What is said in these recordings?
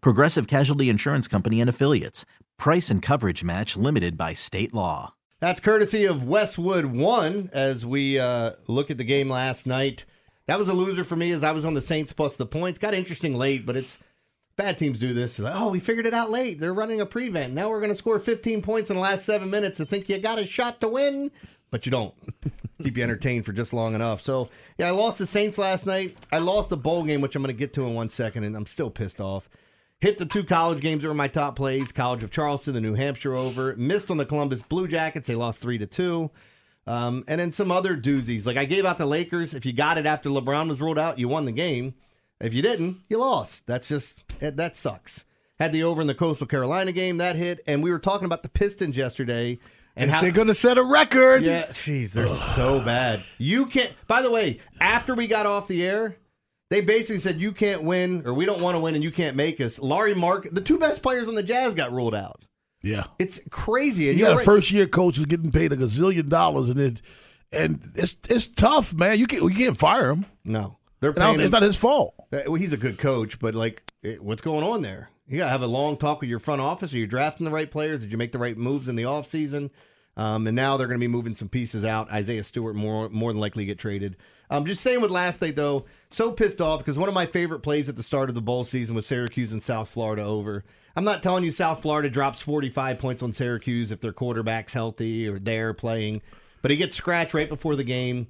Progressive Casualty Insurance Company and Affiliates. Price and coverage match limited by state law. That's courtesy of Westwood One as we uh, look at the game last night. That was a loser for me as I was on the Saints plus the points. Got interesting late, but it's bad teams do this. Like, oh, we figured it out late. They're running a prevent. Now we're going to score 15 points in the last seven minutes to think you got a shot to win, but you don't. Keep you entertained for just long enough. So, yeah, I lost the Saints last night. I lost the bowl game, which I'm going to get to in one second, and I'm still pissed off. Hit the two college games that were my top plays College of Charleston, the New Hampshire over. Missed on the Columbus Blue Jackets. They lost 3 to 2. Um, and then some other doozies. Like I gave out the Lakers. If you got it after LeBron was ruled out, you won the game. If you didn't, you lost. That's just that sucks. Had the over in the Coastal Carolina game that hit, and we were talking about the Pistons yesterday. And how, they're going to set a record. Yeah, jeez, they're so bad. You can't. By the way, after we got off the air, they basically said you can't win, or we don't want to win, and you can't make us. Larry Mark, the two best players on the Jazz, got ruled out. Yeah, it's crazy. And you got a right. first year coach who's getting paid a gazillion dollars, and it and it's it's tough, man. You can't you can't fire him. No, they're paying it's not his fault. Well, he's a good coach, but like, what's going on there? You got to have a long talk with your front office. Are you drafting the right players? Did you make the right moves in the offseason? Um, and now they're going to be moving some pieces out. Isaiah Stewart more more than likely get traded. I'm um, just saying with last night though, so pissed off because one of my favorite plays at the start of the bowl season was Syracuse and South Florida over. I'm not telling you South Florida drops 45 points on Syracuse if their quarterback's healthy or they're playing, but he gets scratched right before the game.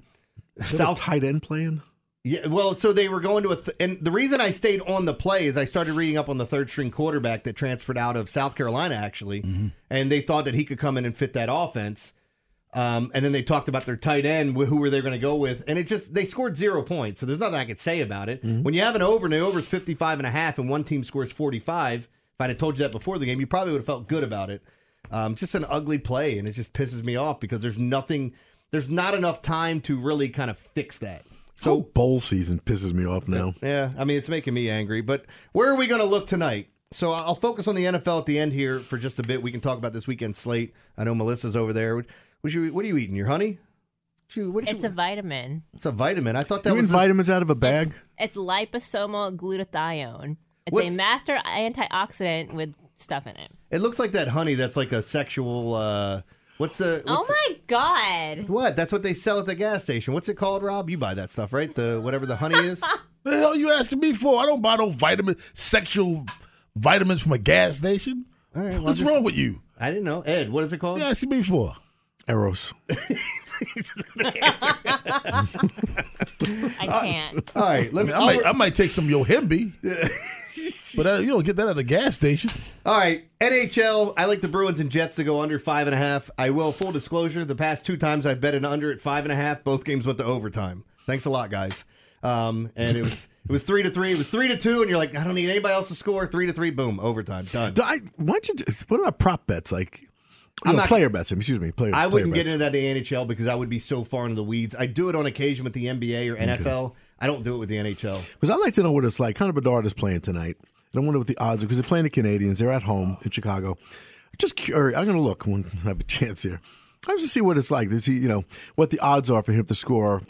South tight end playing. Yeah, well, so they were going to a, th- and the reason I stayed on the play is I started reading up on the third string quarterback that transferred out of South Carolina actually, mm-hmm. and they thought that he could come in and fit that offense. Um, and then they talked about their tight end, who were they going to go with, and it just they scored zero points. So there's nothing I could say about it. Mm-hmm. When you have an over and the over is 55 and a half, and one team scores 45, if I'd have told you that before the game, you probably would have felt good about it. Um, just an ugly play, and it just pisses me off because there's nothing, there's not enough time to really kind of fix that. So Whole bowl season pisses me off now. Yeah, I mean it's making me angry. But where are we going to look tonight? So I'll focus on the NFL at the end here for just a bit. We can talk about this weekend slate. I know Melissa's over there. What, you, what are you eating? Your honey? You, what it's you, a vitamin. It's a vitamin. I thought that you was vitamins out of a bag. It's, it's liposomal glutathione. It's What's, a master antioxidant with stuff in it. It looks like that honey that's like a sexual. Uh, what's the? Oh what's oh my god! What? That's what they sell at the gas station. What's it called, Rob? You buy that stuff, right? The whatever the honey is. the hell you asking me for? I don't buy no vitamin sexual vitamins from a gas station. All right, well, What's just, wrong with you? I didn't know. Ed, what is it called? You asking me for? Eros. I can't. All right, let me. I, might, I might take some Yohimbe. But uh, you don't get that at a gas station. All right, NHL. I like the Bruins and Jets to go under five and a half. I will. Full disclosure: the past two times I've bet an under at five and a half, both games went to overtime. Thanks a lot, guys. Um, and it was it was three to three. It was three to two, and you're like, I don't need anybody else to score. Three to three, boom, overtime, done. Do I, why don't you? Just, what about prop bets? Like I'm not, player bets. Excuse me. Player. I wouldn't player get into that in the NHL because I would be so far into the weeds. I do it on occasion with the NBA or NFL. Okay. I don't do it with the NHL because I like to know what it's like. Connor Bedard is playing tonight. I wonder what the odds are because they're playing the Canadiens. They're at home in Chicago. Just curious. I'm going to look when I have a chance here. I just see what it's like to see, you know, what the odds are for him to score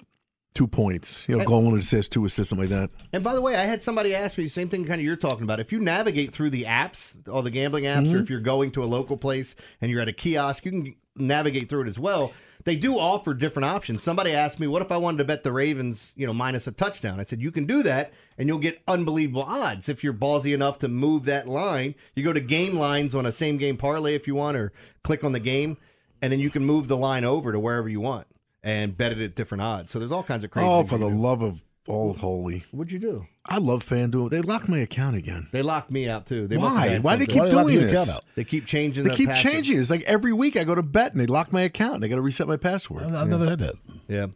two points. You know, goal and assist, two assists, something like that. And by the way, I had somebody ask me the same thing kind of you're talking about. If you navigate through the apps, all the gambling apps, or mm-hmm. if you're going to a local place and you're at a kiosk, you can navigate through it as well. They do offer different options. Somebody asked me, "What if I wanted to bet the Ravens, you know, minus a touchdown?" I said, "You can do that, and you'll get unbelievable odds if you're ballsy enough to move that line. You go to game lines on a same game parlay if you want, or click on the game, and then you can move the line over to wherever you want and bet it at different odds. So there's all kinds of crazy. Oh, for the do. love of all holy. What'd you do? I love FanDuel. They locked my account again. They locked me out too. They Why? Why do they keep Why they doing your this? They keep changing. They the keep password. changing. It's like every week I go to bet and they lock my account. and They got to reset my password. I've, I've never had that. Yeah.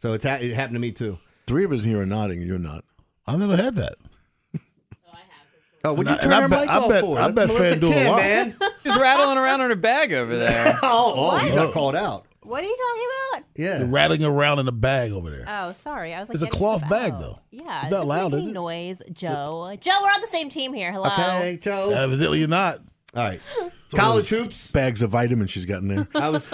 So it's ha- it happened to me too. Three of us here are nodding, and you're not. I've never had that. Oh, what'd you turn I- our and I mic bet- I bet- for? I bet Let's- let's a FanDuel a kid, lot. man. Just rattling around in her bag over there. oh, oh, you got called out. What are you talking about? Yeah. They're rattling around in a bag over there. Oh, sorry. I was like, It's a getting cloth stuff bag, out. though. Yeah, It's not it's loud, is it? Noise, Joe. Joe, we're on the same team here. Hello. Okay, Joe. Evidently, you're not. All right. It's College hoops. Bags of vitamins she's got in there. I was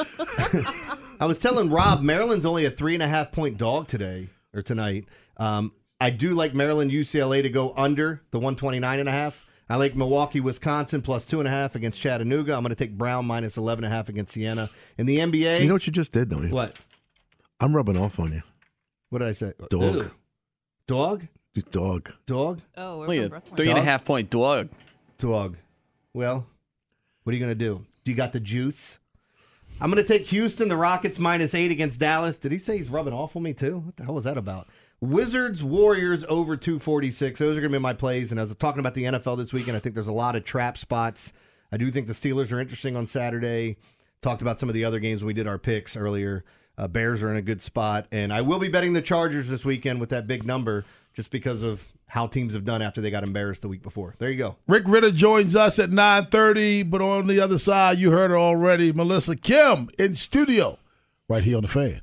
I was telling Rob Maryland's only a three and a half point dog today or tonight. Um, I do like Maryland UCLA to go under the 129 and a half. I like Milwaukee, Wisconsin plus two and a half against Chattanooga. I'm going to take Brown minus 11 and a half against Siena. In the NBA, You know what you just did, don't you? what? I'm rubbing off on you. What did I say? Dog. Ew. Dog? Dog. Dog? Oh, we're Look from at Brooklyn. three and a Dog? half point dog. Dog. Well, what are you going to do? Do you got the juice? I'm going to take Houston, the Rockets minus eight against Dallas. Did he say he's rubbing off on me too? What the hell was that about? Wizards, Warriors over 246. Those are going to be my plays. And I was talking about the NFL this weekend. I think there's a lot of trap spots. I do think the Steelers are interesting on Saturday. Talked about some of the other games when we did our picks earlier. Uh, Bears are in a good spot. And I will be betting the Chargers this weekend with that big number just because of how teams have done after they got embarrassed the week before. There you go. Rick Ritter joins us at 9.30, but on the other side, you heard her already, Melissa Kim in studio right here on The Fan.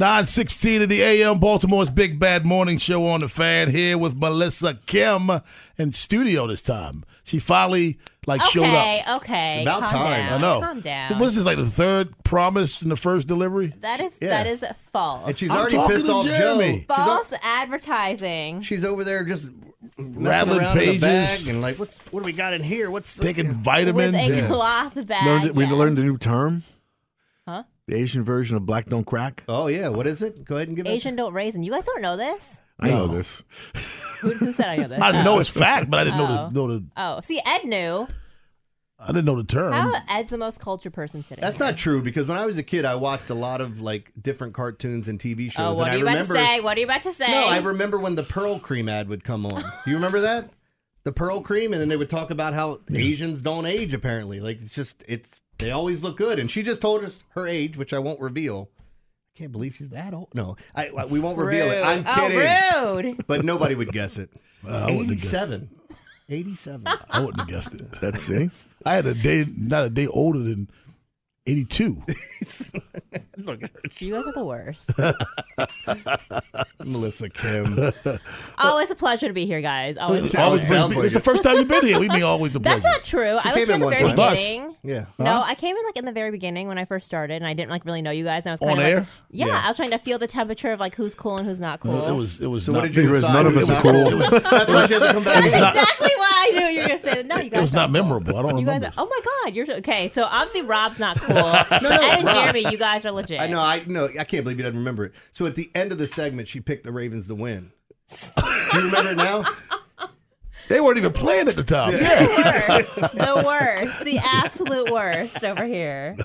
916 of the AM Baltimore's Big Bad Morning Show on the fan here with Melissa Kim in studio this time. She finally like showed up. okay. Okay. About calm time. Down. I know. Calm down. What is this like the third promise in the first delivery? that is Yeah. that is false. And she's I'm already pissed to off Jeremy. Joe. She's, o- false advertising. she's over there just messing Rattling around in the pages. bag and like, what's what do we got in here? What's Taking With vitamins. a and- cloth bag. Learned, we learned a new term. Huh? The Asian version of black don't crack. Oh yeah, what is it? Go ahead and give it. Asian don't raisin. You guys don't know this? I know No. this. Who, who said I know this? I oh. know it's oh. fact, but I didn't know Oh. the, know the Oh, see, Ed knew. I didn't know the term. How Ed's the most cultured person sitting. That's here. not true because when I was a kid, I watched a lot of like different cartoons and TV shows. Oh, what and are you I about to remember, say? What are you about to say? No, I remember when the Pearl Cream ad would come on. Do you remember that? The Pearl Cream, and then they would talk about how Asians don't age. Apparently, like it's just it's they always look good. And she just told us her age, which I won't reveal. I can't believe she's that old. No, I, I- we won't reveal it. I'm oh, kidding. Oh, rude. But nobody would guess it. I wouldn't have guessed it. 87. 87. I wouldn't have guessed it. That's see. I had a day, not a day older than 82. Look at her. You guys are the worst. Melissa Kim. Oh, it's a pleasure to be here, guys. Always. a Always pleasure. been- it's the first time you've been here. We mean always a pleasure. That's pleasure. not true. She I was came here in in the one very time. With us. beginning. Yeah. No, I came in like in the very beginning when I first started, and I didn't like really know you guys. And I was kind On of air? like, yeah, Yeah. I was trying to feel the temperature of like who's cool and who's not cool. It was. It was. So not, what did you Because decide? none of us was are cool. That's why she has to come back. That's exactly why I knew you were gonna say that. No, you guys. It was not cool. memorable. I don't You guys, are, oh my god, you're okay. So obviously Rob's not cool. no, no, Ed and. Jeremy, you guys are legit. I know. I know. I can't believe you didn't remember it. So at the end of the segment, she picked the Ravens to win. Do you remember it now? They weren't even playing at the time. Yeah. worst, the worst, the absolute worst over here.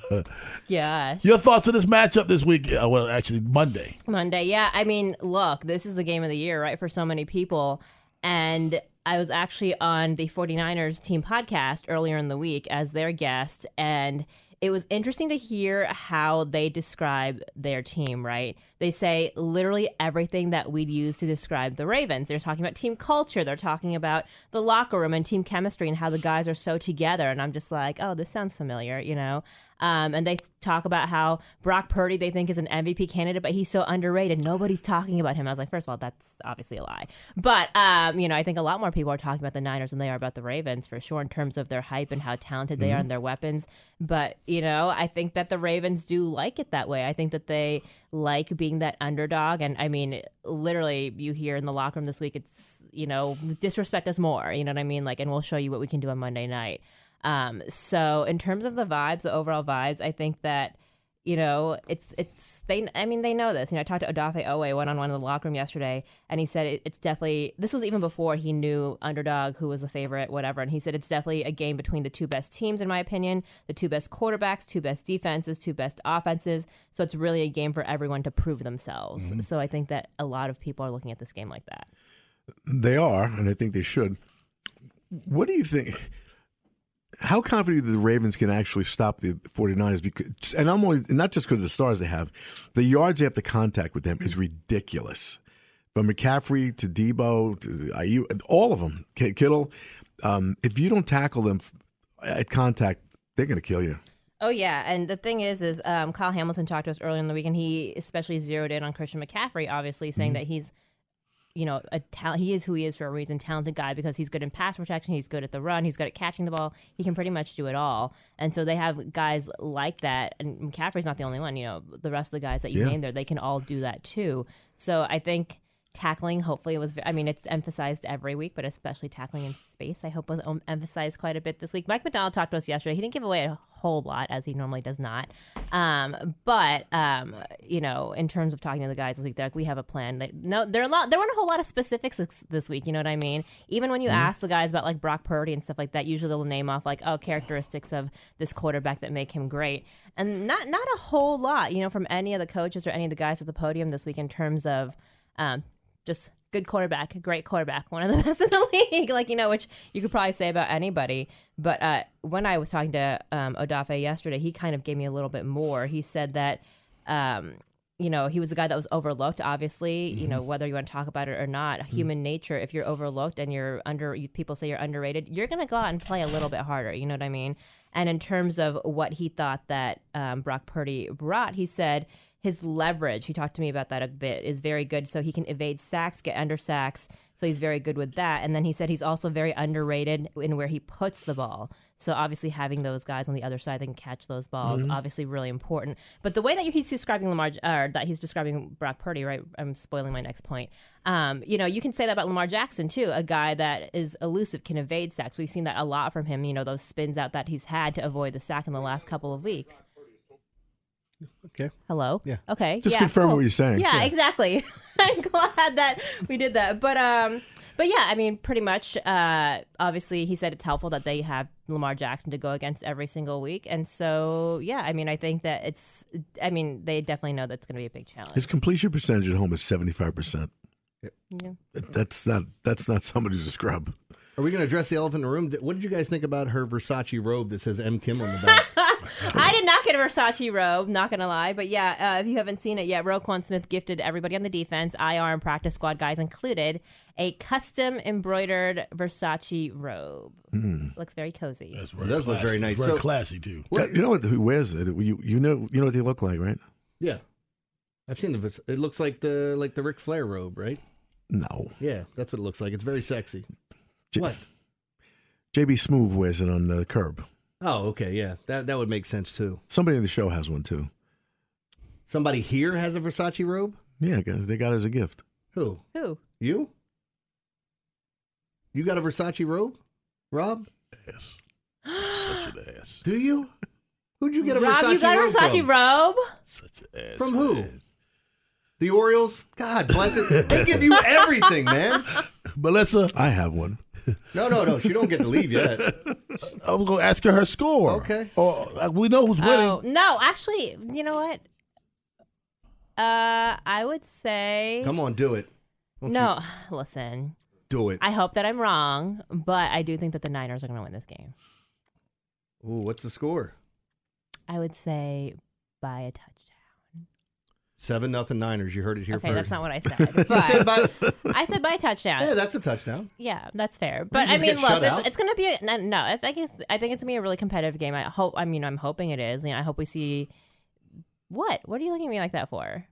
Gosh. Your thoughts on this matchup this week? Uh, well, actually, Monday. Monday. Yeah, I mean, look, this is the game of the year, right, for so many people. And I was actually on the 49ers team podcast earlier in the week as their guest, and it was interesting to hear how they describe their team, right? They say literally everything that we'd use to describe the Ravens. They're talking about team culture, they're talking about the locker room and team chemistry and how the guys are so together. And I'm just like, oh, this sounds familiar, you know? Um, and they talk about how Brock Purdy they think is an MVP candidate, but he's so underrated. Nobody's talking about him. I was like, first of all, that's obviously a lie. But um, you know, I think a lot more people are talking about the Niners than they are about the Ravens for sure in terms of their hype and how talented they are and their weapons. But you know, I think that the Ravens do like it that way. I think that they like being that underdog. And I mean, literally, you hear in the locker room this week, it's you know, disrespect us more. You know what I mean? Like, and we'll show you what we can do on Monday night. Um, so in terms of the vibes, the overall vibes, I think that you know it's it's they. I mean, they know this. You know, I talked to Odafe Oweh one on one in the locker room yesterday, and he said it, it's definitely this was even before he knew underdog who was the favorite, whatever. And he said it's definitely a game between the two best teams, in my opinion, the two best quarterbacks, two best defenses, two best offenses. So it's really a game for everyone to prove themselves. So I think that a lot of people are looking at this game like that. They are, and I think they should. What do you think? How confident the Ravens can actually stop the 49ers? Because, and I'm only not just because of the stars they have, the yards they have to contact with them is ridiculous. From McCaffrey to Deebo to Aiyuk, all of them, Kittle. Um, if you don't tackle them at contact, they're going to kill you. Oh yeah, and the thing is, is um, Kyle Hamilton talked to us earlier in the week, and he especially zeroed in on Christian McCaffrey, obviously saying that he's, you know, a tal- he is who he is for a reason, talented guy because he's good in pass protection, he's good at the run, he's good at catching the ball, he can pretty much do it all, and so they have guys like that, and McCaffrey's not the only one, you know, the rest of the guys that you Yeah. named there, they can all do that too. So I think tackling hopefully it was i mean it's emphasized every week but especially tackling in space i hope was um, emphasized quite a bit this week. Mike Macdonald talked to us yesterday. He didn't give away a whole lot as he normally does not. Um, but um, you know in terms of talking to the guys this week they're like we have a plan. They, no there are a lot there weren't a whole lot of specifics this, this week you know what i mean? Even when you ask the guys about like brock purdy and stuff like that usually they'll name off like oh characteristics of this quarterback that make him great. And not not a whole lot you know from any of the coaches or any of the guys at the podium this week in terms of um, just good quarterback, great quarterback, one of the best in the league. Like you know, which you could probably say about anybody. But uh, when I was talking to um, Odafe yesterday, he kind of gave me a little bit more. He said that. Um, you know, he was a guy that was overlooked. Obviously, you know whether you want to talk about it or not, human nature. If you're overlooked and you're under, you, people say you're underrated, you're gonna go out and play a little bit harder. You know what I mean? And in terms of what he thought that um, Brock Purdy brought, he said his leverage, he talked to me about that a bit, is very good. So he can evade sacks, get under sacks. So he's very good with that. And then he said he's also very underrated in where he puts the ball. So obviously having those guys on the other side that can catch those balls, obviously really important. But the way that he's describing Lamar, or that he's describing Brock Purdy, right? I'm spoiling my next point. Um, you know, you can say that about Lamar Jackson too, a guy that is elusive, can evade sacks. We've seen that a lot from him. You know, those spins out that he's had to avoid the sack in the last couple of weeks. Okay. Hello. Yeah. Okay. Just yeah, confirm cool. what you're saying. Yeah, Yeah. exactly. I'm glad that we did that. But um, but yeah, I mean, pretty much. Uh, obviously, he said it's helpful that they have Lamar Jackson to go against every single week, and so yeah, I mean, I think that it's. I mean, they definitely know that's going to be a big challenge. His completion percentage at home is 75%. Yeah. That's not that's not somebody who's a scrub. Are we going to address the elephant in the room? What did you guys think about her Versace robe that says M Kim on the back? I did not get a Versace robe, not gonna lie, but yeah, uh, if you haven't seen it yet, Roquan Smith gifted everybody on the defense, IR and practice squad guys included, a custom embroidered Versace robe. Looks very cozy. That's It very does look very nice. It's very So- classy too. You know what? Who wears it? You you know you know what they look like, right? yeah. I've seen the. Vers- It looks like the like the Ric Flair robe, right? No. Yeah, that's what it looks like. It's very sexy. J- What? JB Smoove wears it on the curb. Oh, okay, yeah, that that would make sense too. Somebody in the show has one too. Somebody here has a Versace robe. Yeah, they got it as a gift. Who? Who? You? You got a Versace robe, Rob? Yes. Such an ass. Do you? Who'd you get a Versace? Rob, Versace you got a robe Versace from? robe? Such an ass. From who? man. The Orioles? God bless it. They give you everything, man. Melissa, I have one. No, no, no. She don't get to leave yet. I was going to ask her her score. Okay. Or uh, we know who's winning. Oh no, actually, you know what? Uh, I would say Come on, do it. Don't no. Listen, Do it. I hope that I'm wrong, but I do think that the Niners are going to win this game. Ooh, what's the score? I would say by a touchdown. Seven nothing Niners. You heard it here okay, first. that's not what I said. You said But by- I said by touchdown. yeah, that's a touchdown. Yeah, that's fair. But I mean, look, it's, it's going to be a, no, no. I think it's I think it's going to be a really competitive game. I hope. I mean, I'm hoping it is. You know, I hope we see. What? What are you looking at me like that for?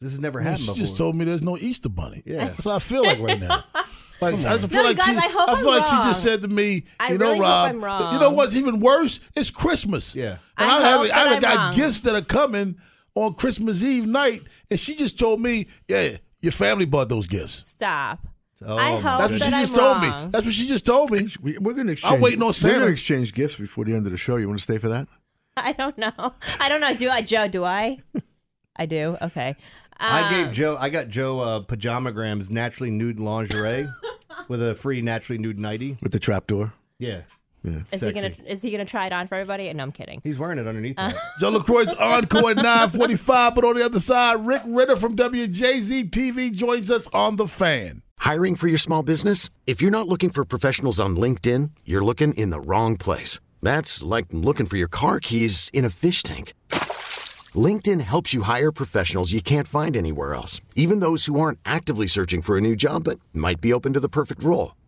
This has never Man, happened she before. just told me there's no Easter bunny. Yeah. That's how I feel like right now. Like, I just feel No, like you she, guys, I hope feel I'm like she just said to me, I you know, really hope Rob, I'm wrong. you know what's even worse? It's Christmas. Yeah. And I I, have, hope I that have got I'm wrong. gifts that are coming on Christmas Eve night, and she just told me, yeah, your family bought those gifts. Stop. Oh, I hope That's what that she I'm just told me. That's what she just told me. We, we're going to exchange. I'm waiting on We're Santa. going to exchange gifts before the end of the show. You want to stay for that? I don't know. I don't know. Do I, Joe? Do I? I do. Okay. I Um, gave Joe. I got Joe uh, pajamagrams, naturally nude lingerie, with a free naturally nude nightie. With the trapdoor. Yeah, Yeah. Is sexy. he gonna Is he gonna try it on for everybody? No, I'm kidding. He's wearing it underneath. Uh, that. Joe LaCroix's encore at 945, but on the other side, Rick Ritter from WJZ TV joins us on The Fan. Hiring for your small business? If you're not looking for professionals on LinkedIn, you're looking in the wrong place. That's like looking for your car keys in a fish tank. LinkedIn helps you hire professionals you can't find anywhere else, even those who aren't actively searching for a new job but might be open to the perfect role.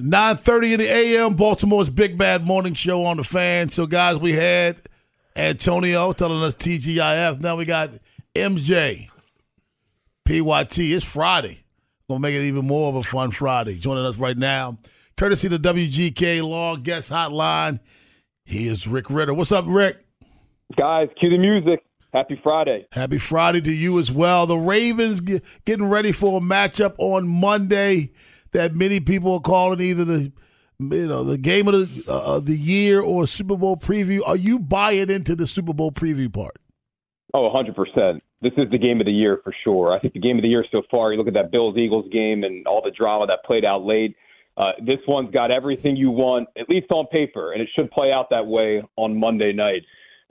9.30 in the a.m., Baltimore's Big Bad Morning Show on the fan. So, guys, we had Antonio telling us TGIF. Now we got MJ, PYT. It's Friday. Gonna make it even more of a fun Friday. Joining us right now, courtesy of the WGK Law Guest Hotline, he is Rick Ritter. What's up, Rick? Guys, cue the music. Happy Friday. Happy Friday to you as well. The Ravens ge- getting ready for a matchup on Monday that many people are calling either the you know the game of the uh, the year or Super Bowl preview. Are you buying into the Super Bowl preview part? Oh, 100%. This is the game of the year for sure. I think the game of the year so far, you look at that Bills Eagles game and all the drama that played out late. Uh, this one's got everything you want, at least on paper, and it should play out that way on Monday night.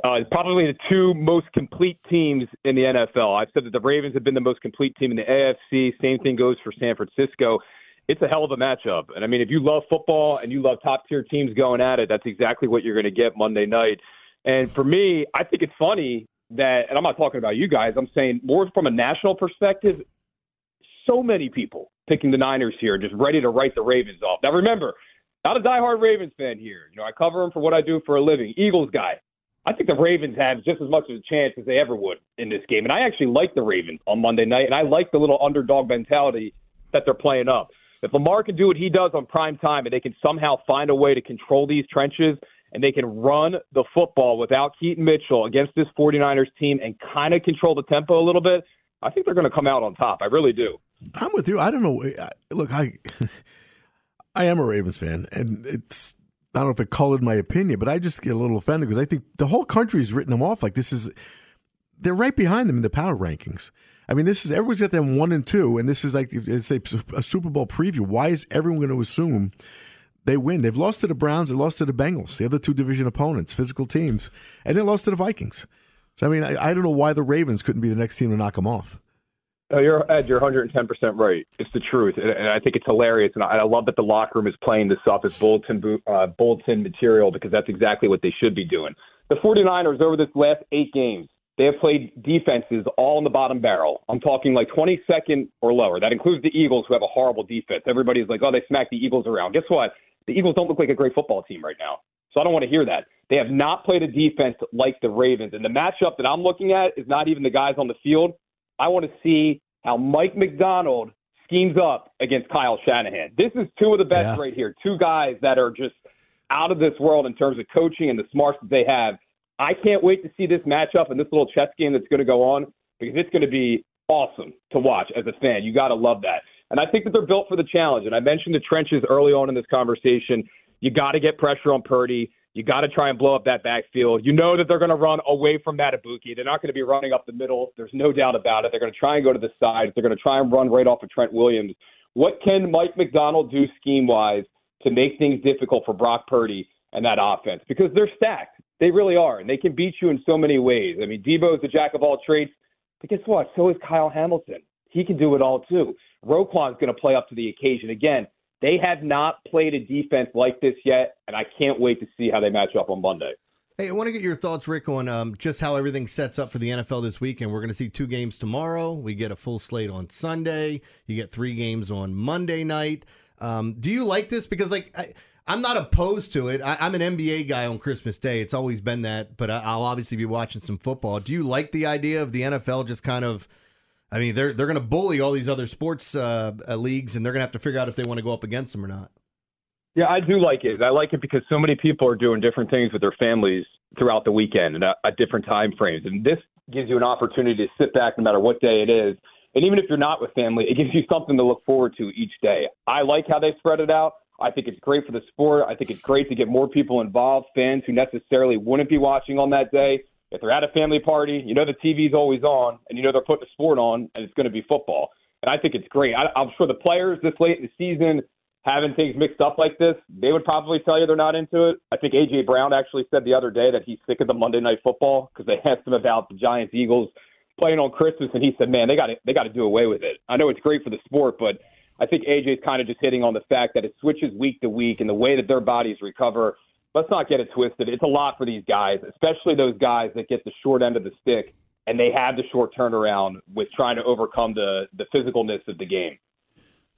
Uh, probably the two most complete teams in the NFL. I've said that the Ravens have been the most complete team in the AFC. Same thing goes for San Francisco. It's a hell of a matchup. And I mean, if you love football and you love top tier teams going at it, that's exactly what you're going to get Monday night. And for me, I think it's funny that, and I'm not talking about you guys, I'm saying more from a national perspective, so many people picking the Niners here, just ready to write the Ravens off. Now, remember, not a diehard Ravens fan here. You know, I cover them for what I do for a living. Eagles guy. I think the Ravens have just as much of a chance as they ever would in this game. And I actually like the Ravens on Monday night, and I like the little underdog mentality that they're playing up. If Lamar can do what he does on prime time and they can somehow find a way to control these trenches and they can run the football without Keaton Mitchell against this 49ers team and kind of control the tempo a little bit, I think they're going to come out on top. I really do. I'm with you. I don't know. Look, I I am a Ravens fan, and it's I don't know if it colored my opinion, but I just get a little offended because I think the whole country's written them off like this is they're right behind them in the power rankings. I mean, this is everyone's got them one and two, and this is like it's a, a Super Bowl preview. Why is everyone going to assume they win? They've lost to the Browns, they lost to the Bengals, the other two division opponents, physical teams, and they lost to the Vikings. So I mean, I, I don't know why the Ravens couldn't be the next team to knock them off. You're Ed. You're 110 percent right. It's the truth, and, and I think it's hilarious. And I, I love that the locker room is playing this off as bulletin uh, bulletin material because that's exactly what they should be doing. The 49ers over this last eight games, they have played defenses all in the bottom barrel. I'm talking like 22nd or lower. That includes the Eagles, who have a horrible defense. Everybody's like, oh, they smacked the Eagles around. Guess what? The Eagles don't look like a great football team right now. So I don't want to hear that. They have not played a defense like the Ravens. And the matchup that I'm looking at is not even the guys on the field. I want to see how Mike Macdonald schemes up against Kyle Shanahan. This is two of the best Yeah. right here. Two guys that are just out of this world in terms of coaching and the smarts that they have. I can't wait to see this matchup and this little chess game that's going to go on because it's going to be awesome to watch as a fan. You got to love that. And I think that they're built for the challenge. And I mentioned the trenches early on in this conversation. You got to get pressure on Purdy. You got to try and blow up that backfield. You know that they're going to run away from Madubuike. They're not going to be running up the middle. There's no doubt about it. They're going to try and go to the side. They're going to try and run right off of Trent Williams. What can Mike Macdonald do scheme wise to make things difficult for Brock Purdy and that offense? Because they're stacked. They really are. And they can beat you in so many ways. I mean, Deebo is the jack of all trades. But guess what? So is Kyle Hamilton. He can do it all too. Roquan's going to play up to the occasion. Again, they have not played a defense like this yet, and I can't wait to see how they match up on Monday. Hey, I want to get your thoughts, Rick, on um, just how everything sets up for the NFL this weekend. We're going to see two games tomorrow. We get a full slate on Sunday. You get three games on Monday night. Um, do you like this? Because like I, I'm not opposed to it. I, I'm an NBA guy on Christmas Day. It's always been that, but I, I'll obviously be watching some football. Do you like the idea of the NFL just kind of? I mean, they're they're going to bully all these other sports uh, uh, leagues, and they're going to have to figure out if they want to go up against them or not. Yeah, I do like it. I like it because so many people are doing different things with their families throughout the weekend and at different time frames. And this gives you an opportunity to sit back no matter what day it is. And even if you're not with family, it gives you something to look forward to each day. I like how they spread it out. I think it's great for the sport. I think it's great to get more people involved, fans who necessarily wouldn't be watching on that day. If they're at a family party, you know the TV's always on, and you know they're putting a sport on, and it's going to be football. And I think it's great. I, I'm sure the players this late in the season, having things mixed up like this, they would probably tell you they're not into it. I think AJ Brown actually said the other day that he's sick of the Monday Night Football because they asked him about the Giants Eagles playing on Christmas, and he said, "Man, they got to they got to do away with it." I know it's great for the sport, but I think AJ's kind of just hitting on the fact that it switches week to week and the way that their bodies recover. Let's not get it twisted. It's a lot for these guys, especially those guys that get the short end of the stick and they have the short turnaround with trying to overcome the the physicalness of the game.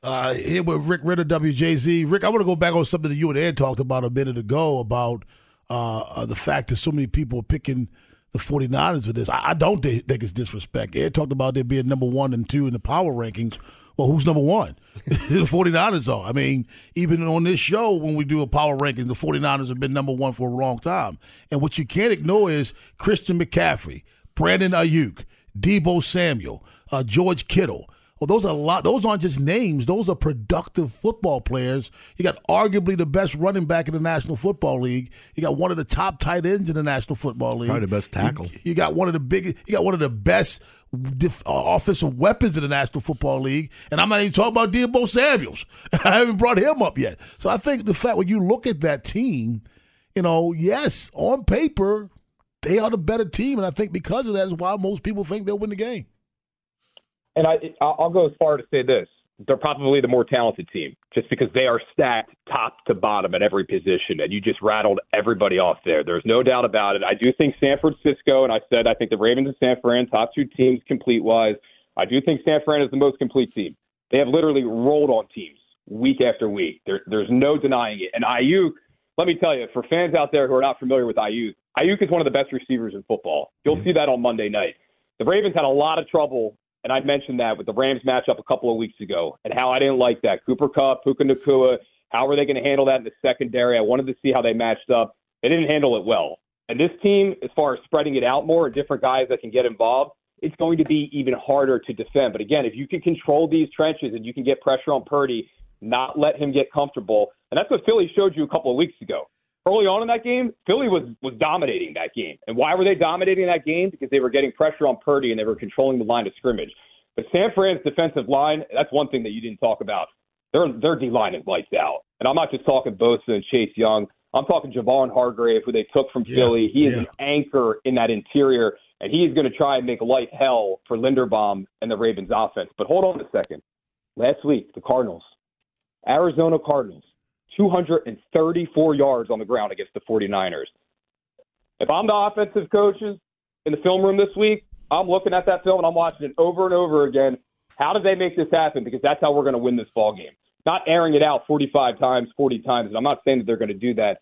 Uh, here with Rick Ritter, WJZ. Rick, I want to go back on something that you and Ed talked about a minute ago about uh, the fact that so many people are picking the 49ers for this. I, I don't think it's disrespect. Ed talked about there being number one and two in the power rankings. Well, who's number one? the 49ers are. I mean, even on this show, when we do a power ranking, the 49ers have been number one for a long time. And what you can't ignore is Christian McCaffrey, Brandon Aiyuk, Deebo Samuel, uh, George Kittle. Well, those are a lot. Those aren't just names. Those are productive football players. You got arguably the best running back in the National Football League. You got one of the top tight ends in the National Football League. Probably the best tackle. You, you got one of the biggest. You got one of the best def, uh, offensive weapons in the National Football League. And I'm not even talking about Deebo Samuels. I haven't brought him up yet. So I think the fact when you look at that team, you know, yes, on paper they are the better team, and I think because of that is why most people think they'll win the game. And I, I'll go as far to say this: they're probably the more talented team, just because they are stacked top to bottom at every position. And you just rattled everybody off there. There's no doubt about it. I do think San Francisco, and I said I think the Ravens and San Fran, top two teams complete wise. I do think San Fran is the most complete team. They have literally rolled on teams week after week. There, there's no denying it. And Aiyuk, let me tell you, for fans out there who are not familiar with Aiyuk, Aiyuk is one of the best receivers in football. You'll see that on Monday night. The Ravens had a lot of trouble, and I mentioned that with the Rams matchup a couple of weeks ago, and how I didn't like that. Cooper Kupp, Puka Nacua, how are they going to handle that in the secondary? I wanted to see how they matched up. They didn't handle it well. And this team, as far as spreading it out more and different guys that can get involved, it's going to be even harder to defend. But again, if you can control these trenches and you can get pressure on Purdy, not let him get comfortable, and that's what Philly showed you a couple of weeks ago. Early on in that game, Philly was was dominating that game. And why were they dominating that game? Because they were getting pressure on Purdy and they were controlling the line of scrimmage. But San Fran's defensive line, that's one thing that you didn't talk about. Their their D line is lights out. And I'm not just talking Bosa and Chase Young. I'm talking Javon Hargrave, who they took from Yeah, Philly. He is yeah. an anchor in that interior, and he is going to try and make life hell for Linderbaum and the Ravens offense. But hold on a second. Last week, the Cardinals, Arizona Cardinals, 234 yards on the ground against the 49ers. If I'm the offensive coaches in the film room this week, I'm looking at that film and I'm watching it over and over again. How did they make this happen? Because that's how we're going to win this ball game. Not airing it out 45 times, 40 times. And I'm not saying that they're going to do that.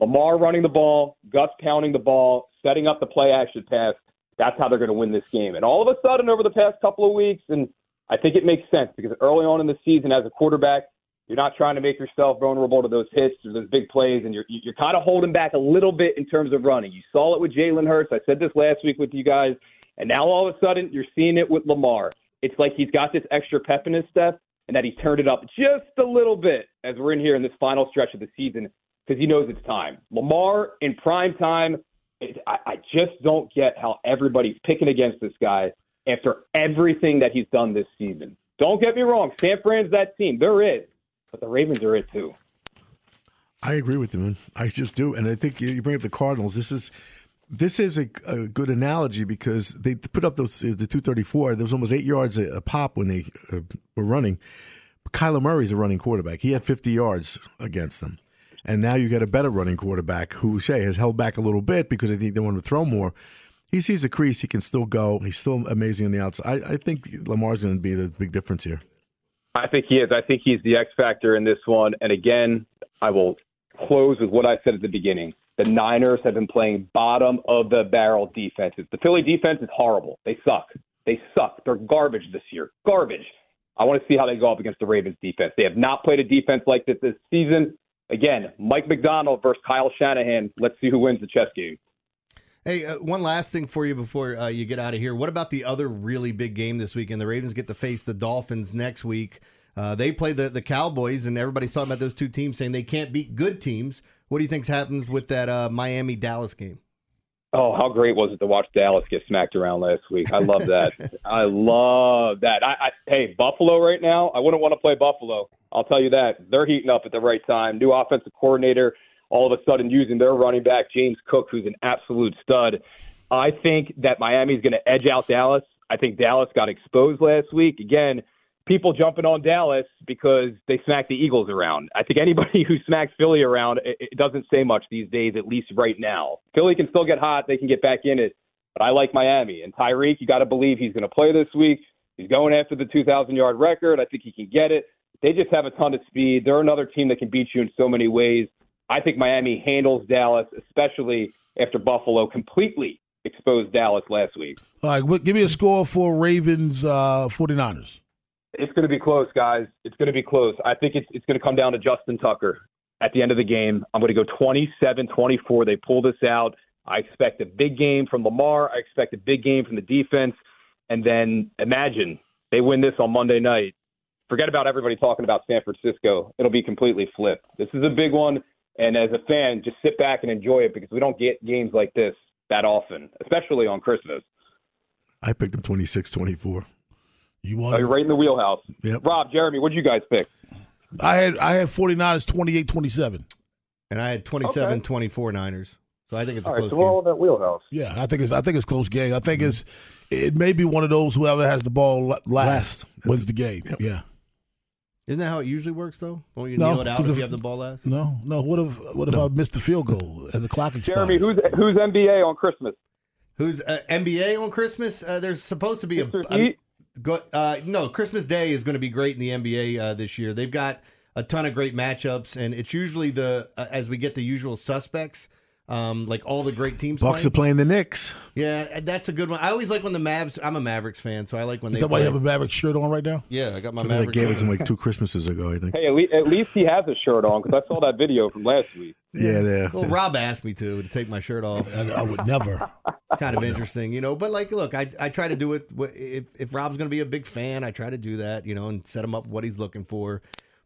Lamar running the ball, Gus pounding the ball, setting up the play action pass. That's how they're going to win this game. And all of a sudden, over the past couple of weeks, and I think it makes sense because early on in the season, as a quarterback, you're not trying to make yourself vulnerable to those hits or those big plays, and you're you're kind of holding back a little bit in terms of running. You saw it with Jalen Hurts. I said this last week with you guys, and now all of a sudden you're seeing it with Lamar. It's like he's got this extra pep in his step, and that he turned it up just a little bit as we're in here in this final stretch of the season because he knows it's time. Lamar in prime time. It, I, I just don't get how everybody's picking against this guy after everything that he's done this season. Don't get me wrong, San Fran's that team. They're it, but the Ravens are it too. I agree with you, man. I just do, and I think you bring up the Cardinals. This is this is a, a good analogy because they put up those the two thirty four. There was almost eight yards a, a pop when they uh, were running. Kyler Murray's a running quarterback. He had fifty yards against them, and now you got a better running quarterback who say has held back a little bit because I think they want to throw more. He sees a crease. He can still go. He's still amazing on the outside. I, I think Lamar's going to be the big difference here. I think he is. I think he's the X factor in this one. And again, I will close with what I said at the beginning. The Niners have been playing bottom of the barrel defenses. The Philly defense is horrible. They suck. They suck. They're garbage this year. Garbage. I want to see how they go up against the Ravens defense. They have not played a defense like this this season. Again, Mike Macdonald versus Kyle Shanahan. Let's see who wins the chess game. Hey, uh, one last thing for you before uh, you get out of here. What about the other really big game this weekend? The Ravens get to face the Dolphins next week. Uh, they play the, the Cowboys, and everybody's talking about those two teams saying they can't beat good teams. What do you think happens with that uh, Miami Dallas game? Oh, how great was it to watch Dallas get smacked around last week? I love that. I love that. I, I hey, Buffalo right now. I wouldn't want to play Buffalo. I'll tell you that. They're heating up at the right time. New offensive coordinator, all of a sudden using their running back James Cook, who's an absolute stud. I think that Miami's going to edge out Dallas. I think Dallas got exposed last week. Again, people jumping on Dallas because they smacked the Eagles around. I think anybody who smacks Philly around, it, it doesn't say much these days, at least right now. Philly can still get hot. They can get back in it. But I like Miami. And Tyreek, you got to believe he's going to play this week. He's going after the 2,000 yard record. I think he can get it. They just have a ton of speed. They're another team that can beat you in so many ways. I think Miami handles Dallas, especially after Buffalo completely exposed Dallas last week. All right, give me a score for Ravens uh, 49ers. It's going to be close, guys. It's going to be close. I think it's it's going to come down to Justin Tucker at the end of the game. I'm going to go 27-24. They pull this out. I expect a big game from Lamar. I expect a big game from the defense. And then imagine they win this on Monday night. Forget about everybody talking about San Francisco. It'll be completely flipped. This is a big one. And as a fan, just sit back and enjoy it because we don't get games like this that often, especially on Christmas. I picked them 26-24. You Oh, you're right in the wheelhouse. Yep. Rob, Jeremy, what did you guys pick? I had I had 49ers 28-27. And I had 27 24 Niners. So I think it's a All right, close so we're game. all in that wheelhouse. Yeah, I think it's I think it's close game. I think it's it may be one of those whoever has the ball la- last wins the game. Yeah. Isn't that how it usually works, though? Won't you No, kneel it out 'cause if if- you have the ball last? No, no. What if what if I missed the field goal as the clock expires? Jeremy, who's who's NBA on Christmas? Who's uh, NBA on Christmas? Uh, there's supposed to be a, Mr. a go, uh, no Christmas Day is going to be great in the NBA uh, this year. They've got a ton of great matchups, and it's usually the uh, as we get the usual suspects, um, like all the great teams. Bucks playing. are playing the Knicks. Yeah, that's a good one. I always like when the Mavs. I'm a Mavericks fan, so I like when they. that why you have a Maverick shirt on right now? Yeah, I got my I Mavericks. gave it to him like two Christmases ago, I think. Hey, at least, at least he has a shirt on because I saw that video from last week. Yeah, there. Well, Rob asked me to to take my shirt off. I, I would never. It's kind of interesting, you know. But like, look, I I try to do it. If if Rob's going to be a big fan, I try to do that, you know, and set him up what he's looking for.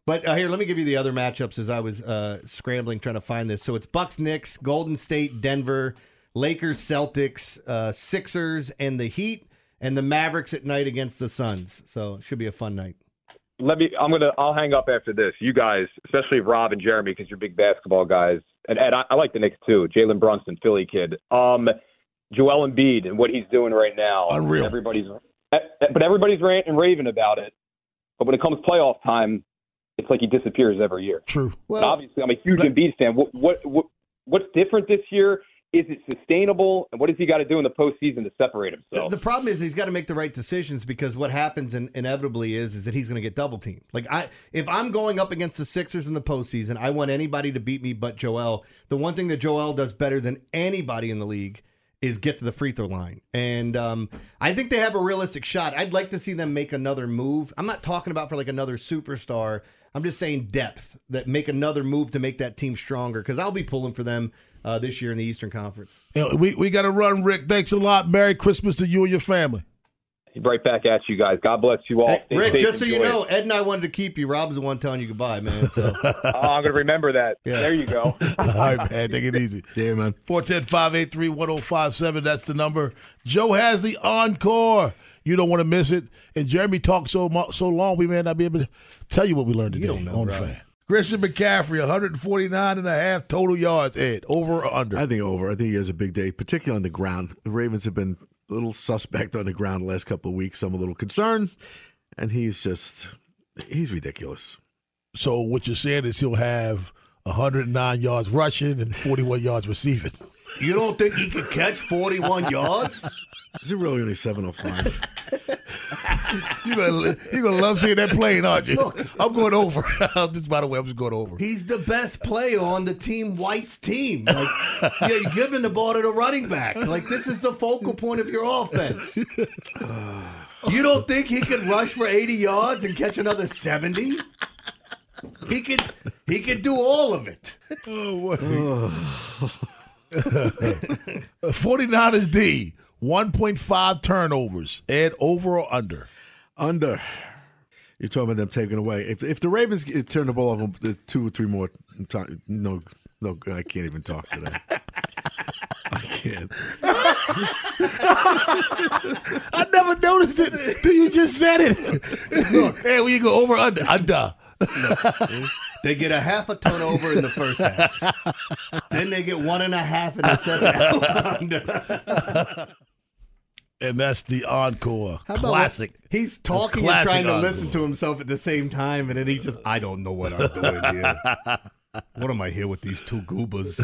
But uh, here, let me give you the other matchups as I was uh, scrambling trying to find this. So it's Bucks, Knicks, Golden State, Denver, Lakers, Celtics, uh, Sixers, and the Heat. and the Mavericks at night against the Suns. So it should be a fun night. let me i'm gonna i'll hang up after this you guys especially rob and jeremy because you're big basketball guys and ed I, I like the Knicks too jalen brunson philly kid um joel Embiid and what he's doing right now Unreal. everybody's eh, but everybody's ranting and raving about it but when it comes playoff time it's like he disappears every year True. well, obviously i'm a huge Embiid fan what, what what what's different this year is it sustainable and what has he got to do in the postseason to separate The, himself the problem is he's got to make the right decisions because what happens in, inevitably is is that he's going to get double teamed. Like I, if I'm going up against the Sixers in the postseason, I want anybody to beat me but Joel. The one thing that Joel does better than anybody in the league is get to the free throw line, and um, I think they have a realistic shot. I'd like to see them make another move. I'm not talking about for like another superstar. I'm just saying depth that make another move to make that team stronger because I'll be pulling for them uh, this year in the Eastern Conference. Yeah, we we got to run, Rick. Thanks a lot. Merry Christmas to you and your family. right back at you guys god bless you all Stay Rick, safe, just so you enjoy it. know, Ed and I wanted to keep you. Rob's the one telling you goodbye, man. So. oh, i'm gonna remember that there you go All right, man. Take it easy. Yeah, man. 410-583-1057. That's the number. Joe has the encore. You don't want to miss it. And Jeremy talked so so long, we may not be able to tell you what we learned today know, on the fan. Christian McCaffrey, 149 and a half total yards. Ed, over or under? I think over. I think he has a big day, particularly on the ground. The Ravens have been a little suspect on the ground the last couple of weeks. I'm a little concerned, and he's just he's ridiculous. So what you're saying is he'll have 109 yards rushing and 41 yards receiving. You don't think he could catch 41 yards? Is it really only 705? You're gonna you're gonna love seeing that plane, aren't you? Look, I'm going over. just by the way, I'm just going over. He's the best player on the team White's team. Like, yeah, you're giving the ball to the running back. Like, this is the focal point of your offense. You don't think he could rush for 80 yards and catch another 70? He could he could do all of it. Oh, 49ers D, 1.5 turnovers. Ed, over or under? Under. You're talking about them taking away. If if the Ravens get- turn the ball over two or three more times, no, no, I can't even talk today. I can't. I never noticed it you just said it. hey, we go over or under? Under. They get a half a turnover in the first half. then they get one and a half in the second half. And that's the encore. How Classic. what- He's talking and trying to encore. listen to himself at the same time, and then he just, I don't know what I'm doing here. What am I here with these two goobas?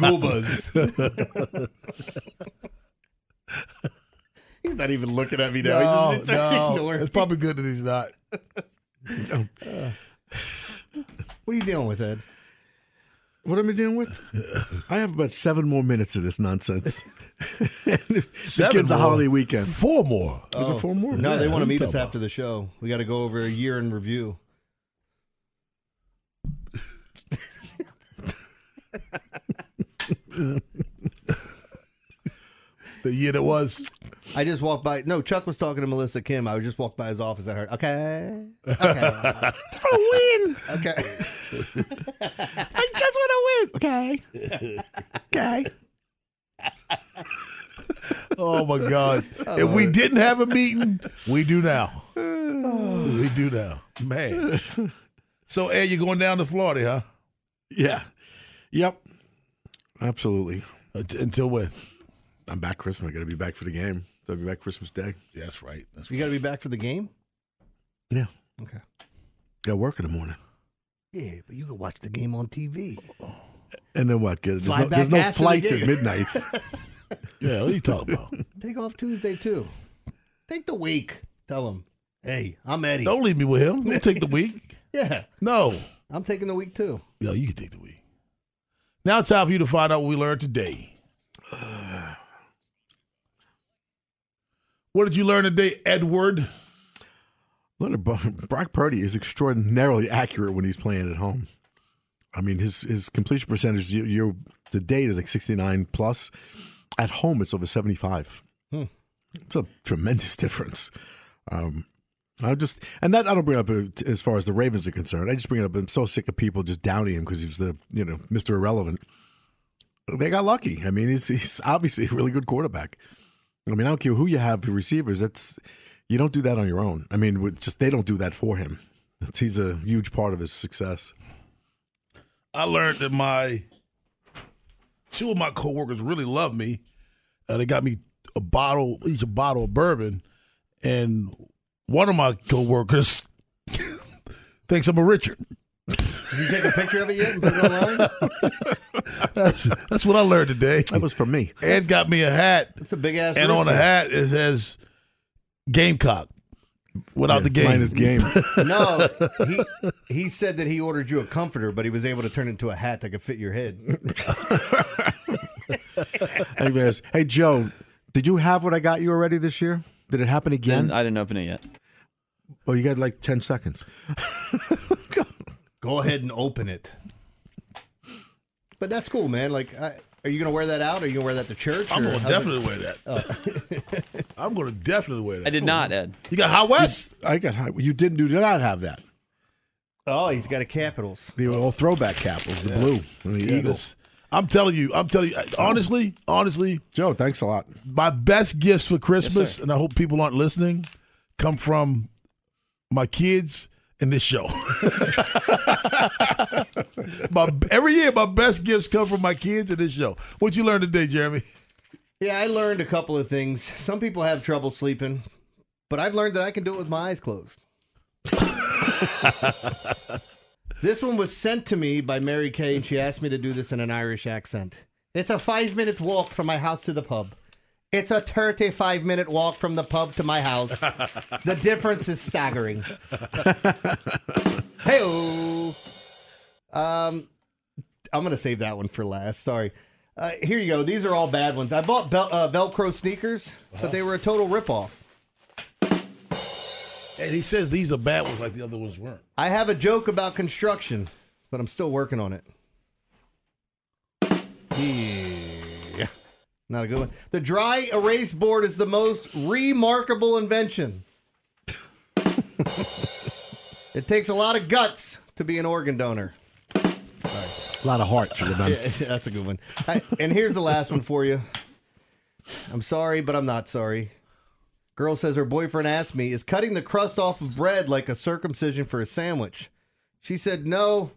Goobas. he's not even looking at me now. No, he just sits no. It's me. probably good that he's not. What are you dealing with, Ed? What am I dealing with? I have about seven more minutes of this nonsense. Seven gets a holiday weekend. Four more. Is it four more? No, they Yeah, want to meet us talking after the show. We got to go over a year in review. The year that was. I just walked by. No, Chuck was talking to Melissa Kim. I just walked by his office. I heard, okay, okay, For a win. okay. I just want to win. Okay. Okay. Oh my God! if we didn't have a meeting, we do now. We do now, man. So, Ed, you're going down to Florida, huh? Yeah. Yep. Absolutely. Until when? I'm back Christmas. I got to be back for the game. So I'll be back Christmas Day. Yeah, that's right. That's You got to be back for the game. Yeah. Okay. Got work in the morning. Yeah, but you can watch the game on TV. And then what? Get There's Fly no, there's no after the flights game. at midnight. Yeah, what are you talking about? Take off Tuesday too. Take the week. Tell him, hey, I'm Eddie. Don't leave me with him. Don't take the week. Yeah, No. I'm taking the week too. Yo, you can take the week. Now it's time for you to find out what we learned today. What did you learn today, Edward? Leonard Brock Purdy is extraordinarily accurate when he's playing at home. I mean, his his completion percentage year, year to date is like 69 plus. At home, it's over 75. Hmm. It's a tremendous difference. Um, I just and that I don't bring up uh, as far as the Ravens are concerned. I just bring it up. I'm so sick of people just downing him because he was the you know Mr. Irrelevant. They got lucky. I mean, he's he's obviously a really good quarterback. I mean, I don't care who you have for receivers. That's you don't do that on your own. I mean, just they don't do that for him. He's a huge part of his success. I learned that my two of my coworkers really love me. Uh, they got me a bottle, each a bottle of bourbon, and one of my coworkers thinks I'm a Richard. Did you take a picture of it yet and put it online? That's, that's what I learned today. That was from me. Ed got me a hat, It's a big ass. and on the rooster. hat it says Gamecock without the game. Minus game. No, he he said that he ordered you a comforter, but he was able to turn it into a hat that could fit your head. Anyways, hey Joe, did you have what I got you already this year? Did it happen again? Didn't- I didn't open it yet. Oh, you got like ten seconds. Go ahead and open it. But that's cool, man. Like, I, are you gonna wear that out? Are you gonna wear that to church? I'm gonna how's it- definitely wear that. Oh. I'm gonna definitely wear that. I did not, Ed. You got High West. I got. high- You didn't do not have that. Oh, he's got a Capitals. The old throwback capitals, the blue and the Yeah, eagle. this- I'm telling you, I'm telling you, honestly, honestly, Joe, thanks a lot. my best gifts for Christmas, sir. and I hope people aren't listening, come from my kids and this show. my, every year, my best gifts come from my kids in this show. What you learn today, Jeremy? Yeah, I learned a couple of things. Some people have trouble sleeping, but I've learned that I can do it with my eyes closed. this one was sent to me by Mary Kay, and she asked me to do this in an Irish accent. It's a five minute walk from my house to the pub. It's a 35 minute walk from the pub to my house. the difference is staggering. hey Um, I'm going to save that one for last. Sorry. Uh, here you go. These are all bad ones. I bought Vel- uh, Velcro sneakers, but they were a total ripoff. And he says these are bad ones like the other ones weren't. I have a joke about construction, but I'm still working on it. Yeah. Not a good one. The dry erase board is the most remarkable invention. it takes a lot of guts to be an organ donor. A lot of heart should have done. Yeah, that's a good one. I, and here's the last one for you. I'm sorry, but I'm not sorry. Girl says her boyfriend asked me, Is cutting the crust off of bread like a circumcision for a sandwich? She said, No,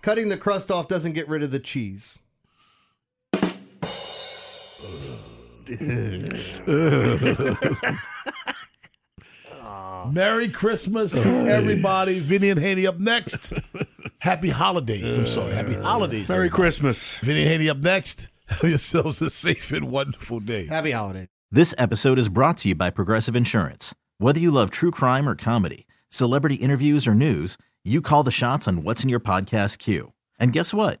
cutting the crust off doesn't get rid of the cheese. Merry Christmas to oh, everybody. Vinny and Haney up next. Happy holidays. I'm sorry. Happy uh, holidays. Merry everybody. Christmas. Vinny and Haney up next. Have yourselves a safe and wonderful day. Happy holidays. This episode is brought to you by Progressive Insurance. Whether you love true crime or comedy, celebrity interviews or news, you call the shots on what's in your podcast queue. And guess what?